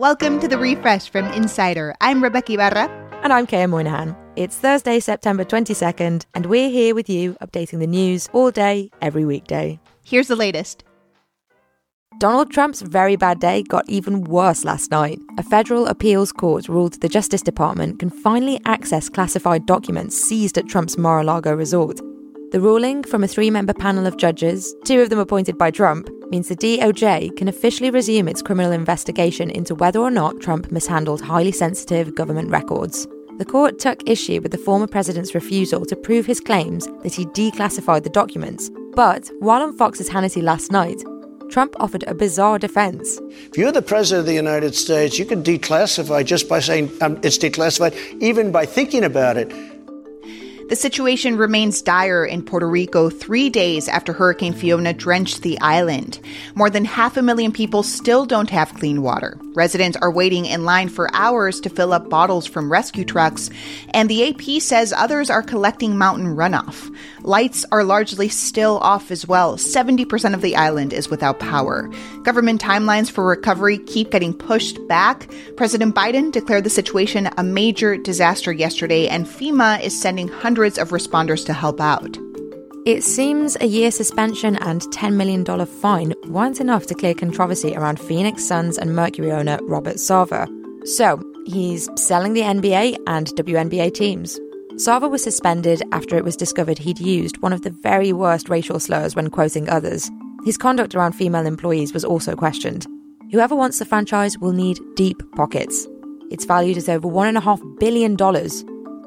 Welcome to the refresh from Insider. I'm Rebeca Ibarra. And I'm Kaya Moynihan. It's Thursday, September 22nd, and we're here with you updating the news all day, every weekday. Here's the latest. Donald Trump's very bad day got even worse last night. A federal appeals court ruled the Justice Department can finally access classified documents seized at Trump's Mar a Lago resort. The ruling from a three member panel of judges, two of them appointed by Trump, means the DOJ can officially resume its criminal investigation into whether or not Trump mishandled highly sensitive government records. The court took issue with the former president's refusal to prove his claims that he declassified the documents. But while on Fox's Hannity last night, Trump offered a bizarre defense. If you're the president of the United States, you can declassify just by saying um, it's declassified, even by thinking about it. The situation remains dire in Puerto Rico three days after Hurricane Fiona drenched the island. More than half a million people still don't have clean water. Residents are waiting in line for hours to fill up bottles from rescue trucks, and the AP says others are collecting mountain runoff. Lights are largely still off as well. 70% of the island is without power. Government timelines for recovery keep getting pushed back. President Biden declared the situation a major disaster yesterday, and FEMA is sending hundreds of responders to help out. It seems a year suspension and $10 million fine weren't enough to clear controversy around Phoenix Suns and Mercury owner Robert Sarver. So, he's selling the NBA and WNBA teams. Sarver was suspended after it was discovered he'd used one of the very worst racial slurs when quoting others. His conduct around female employees was also questioned. Whoever wants the franchise will need deep pockets. It's valued at over $1.5 billion,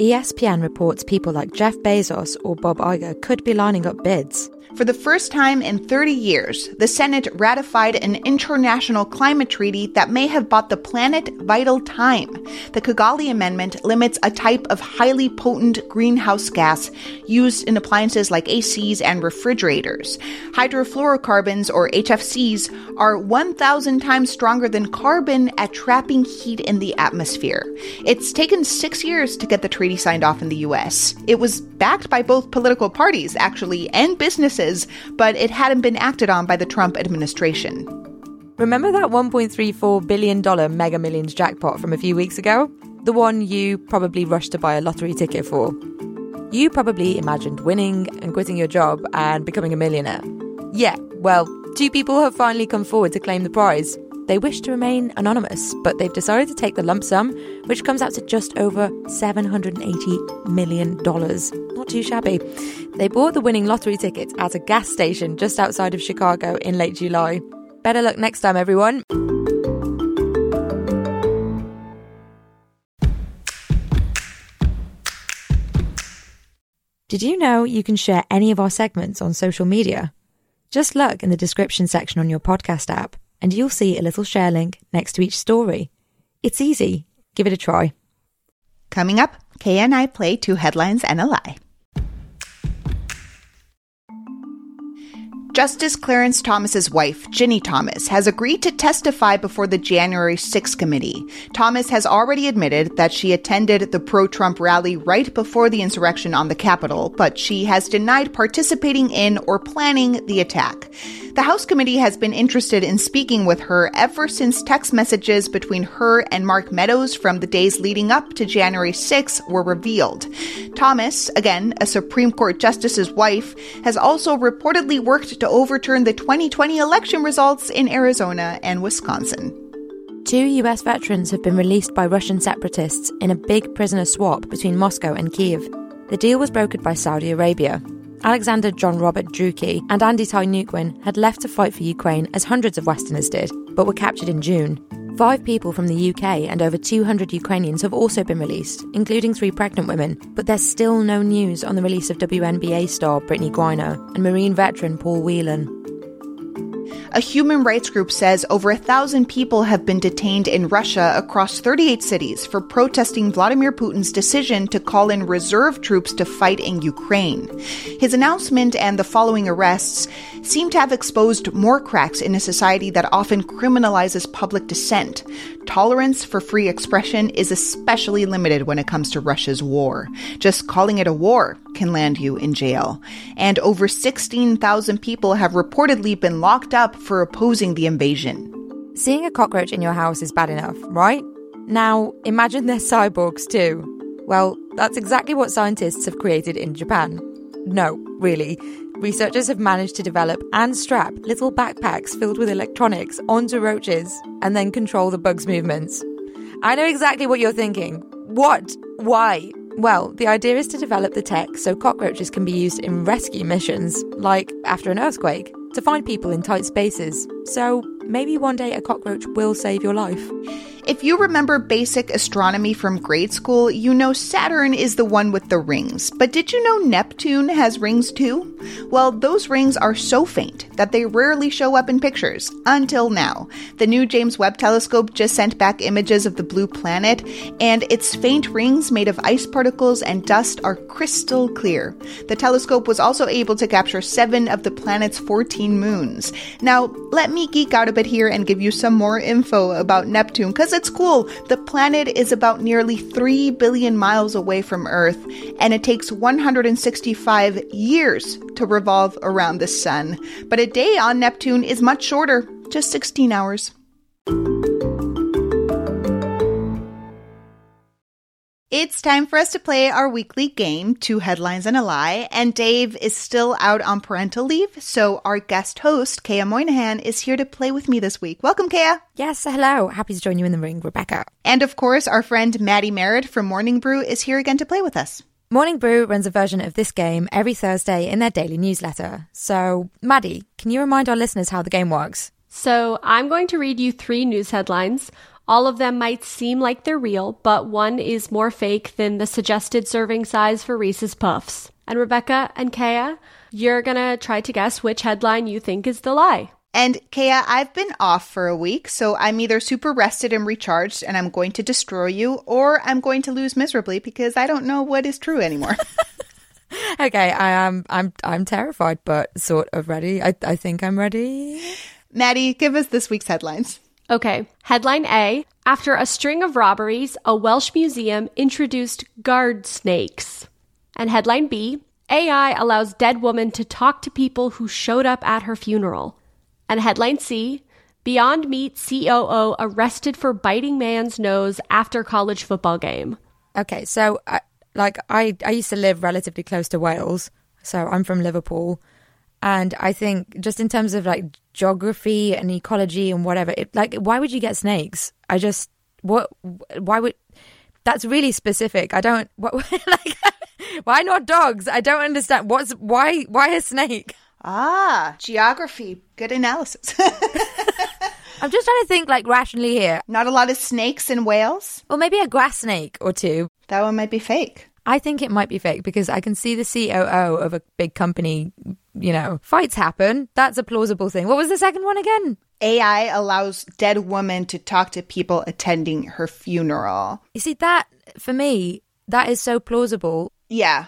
ESPN reports people like Jeff Bezos or Bob Iger could be lining up bids. For the first time in 30 years, the Senate ratified an international climate treaty that may have bought the planet vital time. The Kigali Amendment limits a type of highly potent greenhouse gas used in appliances like ACs and refrigerators. Hydrofluorocarbons, or HFCs, are 1,000 times stronger than carbon at trapping heat in the atmosphere. It's taken six years to get the treaty signed off in the US. It was backed by both political parties, actually, and businesses but it hadn't been acted on by the Trump administration. Remember that $1.34 billion Mega Millions jackpot from a few weeks ago? The one you probably rushed to buy a lottery ticket for. You probably imagined winning and quitting your job and becoming a millionaire. Yeah, well, two people have finally come forward to claim the prize. They wish to remain anonymous, but they've decided to take the lump sum, which comes out to just over $780 million. Not too shabby. They bought the winning lottery ticket at a gas station just outside of Chicago in late July. Better luck next time, everyone. Did you know you can share any of our segments on social media? Just look in the description section on your podcast app and you'll see a little share link next to each story. It's easy. Give it a try. Coming up, Kaya and I play two headlines and a lie. Justice Clarence Thomas's wife, Ginni Thomas, has agreed to testify before the January 6 committee. Thomas has already admitted that she attended the pro-Trump rally right before the insurrection on the Capitol, but she has denied participating in or planning the attack. The House committee has been interested in speaking with her ever since text messages between her and Mark Meadows from the days leading up to January 6 were revealed. Thomas, again a Supreme Court justice's wife, has also reportedly worked to overturn the 2020 election results in Arizona and Wisconsin. Two US veterans have been released by Russian separatists in a big prisoner swap between Moscow and Kiev. The deal was brokered by Saudi Arabia. Alexander John Robert Drueke and Andy Tai Ngoc Huynh had left to fight for Ukraine as hundreds of Westerners did, but were captured in June. Five people from the UK and over 200 Ukrainians have also been released, including three pregnant women, but there's still no news on the release of WNBA star Brittney Griner and Marine veteran Paul Whelan. A human rights group says over a thousand people have been detained in Russia across 38 cities for protesting Vladimir Putin's decision to call in reserve troops to fight in Ukraine. His announcement and the following arrests seem to have exposed more cracks in a society that often criminalizes public dissent. Tolerance for free expression is especially limited when it comes to Russia's war. Just calling it a war can land you in jail. And over 16,000 people have reportedly been locked up for opposing the invasion. seeing a cockroach in your house is bad enough, right? Now, imagine they're cyborgs too. Well, that's exactly what scientists have created in Japan. No, really. Researchers have managed to develop and strap little backpacks filled with electronics onto roaches and then control the bug's movements. I know exactly what you're thinking. What? Why? Well, the idea is to develop the tech so cockroaches can be used in rescue missions, like after an earthquake, to find people in tight spaces. So maybe one day a cockroach will save your life. If you remember basic astronomy from grade school, you know Saturn is the one with the rings. But did you know Neptune has rings too? Well, those rings are so faint that they rarely show up in pictures, until now. The new James Webb telescope just sent back images of the blue planet, and its faint rings made of ice particles and dust are crystal clear. The telescope was also able to capture seven of the planet's 14 moons. Now, let me geek out a bit here and give you some more info about Neptune, because it's cool. The planet is about nearly 3 billion miles away from Earth, and it takes 165 years to revolve around the sun. But a day on Neptune is much shorter, just 16 hours. It's time for us to play our weekly game, Two Headlines and a Lie. And Dave is still out on parental leave, so our guest host, Kaya Moynihan, is here to play with me this week. Welcome, Kaya. Yes, hello. Happy to join you in the ring, Rebeca. And of course, our friend Maddie Merritt from Morning Brew is here again to play with us. Morning Brew runs a version of this game every Thursday in their daily newsletter. So, Maddie, can you remind our listeners how the game works? So, I'm going to read you three news headlines. All of them might seem like they're real, but one is more fake than the suggested serving size for Reese's Puffs. And Rebeca and Kaya, you're gonna try to guess which headline you think is the lie. And Kaya, I've been off for a week, so I'm either super rested and recharged and I'm going to destroy you, or I'm going to lose miserably because I don't know what is true anymore. okay, I am I'm I'm terrified but sort of ready. I I think I'm ready. Maddie, give us this week's headlines. Okay, headline A After a string of robberies, a Welsh museum introduced guard snakes. And headline B AI allows dead woman to talk to people who showed up at her funeral. And headline C Beyond Meat COO arrested for biting man's nose after college football game. Okay, so I, like I I used to live relatively close to Wales, so I'm from Liverpool. And I think just in terms of like geography and ecology and whatever, it, like why would you get snakes? I just what why would that's really specific. I don't what like why not dogs? I don't understand. What's why why a snake? Ah, geography. Good analysis. I'm just trying to think like rationally here. Not a lot of snakes in Wales? Or maybe a grass snake or two. That one might be fake. I think it might be fake because I can see the COO of a big company, you know, fights happen. That's a plausible thing. What was the second one again? AI allows dead woman to talk to people attending her funeral. You see, that, for me, that is so plausible. Yeah.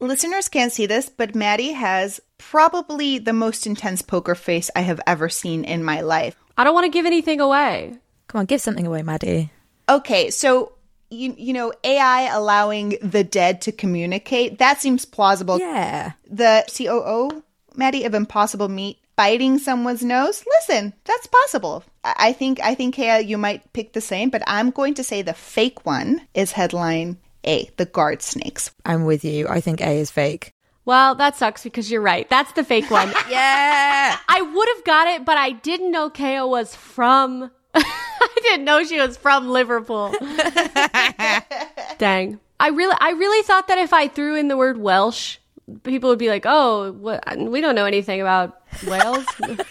Listeners can't see this, but Maddie has probably the most intense poker face I have ever seen in my life. I don't want to give anything away. Come on, give something away, Maddie. Okay, so you you know AI allowing the dead to communicate that seems plausible. Yeah. The COO Maddie of Impossible Meat biting someone's nose. Listen, that's possible. I I think I think Kaya, you might pick the same, but I'm going to say the fake one is headline A, the guard snakes. I'm with you. I think A is fake. Well, that sucks because you're right. That's the fake one. Yeah. I would have got it, but I didn't know Kaya was from. I didn't know she was from Liverpool. Dang. I really, I really thought that if I threw in the word Welsh, people would be like, "Oh, what, we don't know anything about Wales."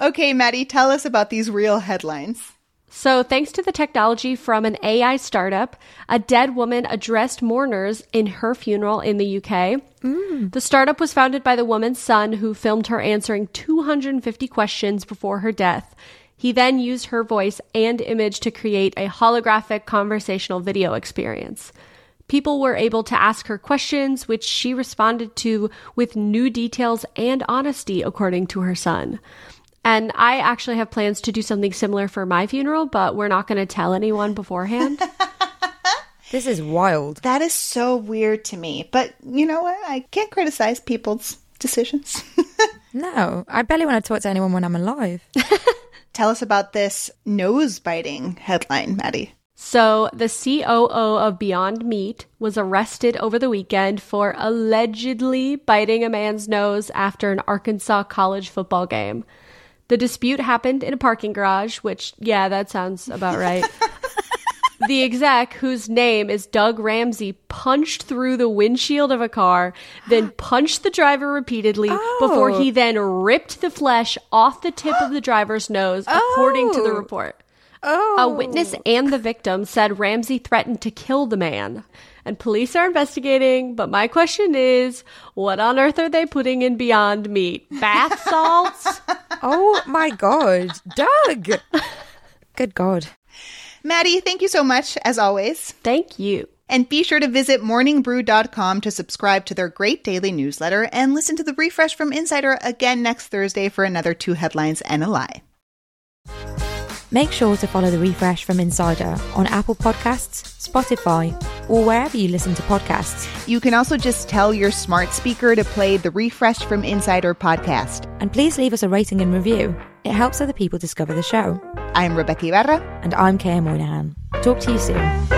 Okay, Maddie, tell us about these real headlines. So, thanks to the technology from an AI startup, a dead woman addressed mourners in her funeral in the UK. Mm. The startup was founded by the woman's son, who filmed her answering 250 questions before her death. He then used her voice and image to create a holographic conversational video experience. People were able to ask her questions, which she responded to with new details and honesty, according to her son. And I actually have plans to do something similar for my funeral, but we're not going to tell anyone beforehand. This is wild. That is so weird to me, but you know what? I can't criticize people's decisions. No, I barely want to talk to anyone when I'm alive. Tell us about this nose biting headline, Maddie. So, the COO of Beyond Meat was arrested over the weekend for allegedly biting a man's nose after an Arkansas college football game. The dispute happened in a parking garage, which, yeah, that sounds about right. the exec, whose name is Doug Ramsey, punched through the windshield of a car, then punched the driver repeatedly Oh. before he oh. then ripped the flesh off the tip of the driver's nose, according to the Oh. report. Oh. A witness and the victim said Ramsey threatened to kill the man. And police are investigating, but my question is what on earth are they putting in Beyond Meat? Bath salts? Oh my god. Doug! Good god. Maddie, thank you so much, as always. Thank you. And be sure to visit morningbrew.com to subscribe to their great daily newsletter and listen to the refresh from Insider again next Thursday for another two headlines and a lie. Make sure to follow the refresh from Insider on Apple Podcasts, Spotify, or wherever you listen to podcasts. You can also just tell your smart speaker to play the refresh from Insider podcast. And please leave us a rating and review. It helps other people discover the show. I'm Rebeca Ibarra. And I'm Kaya Moynihan. Talk to you soon.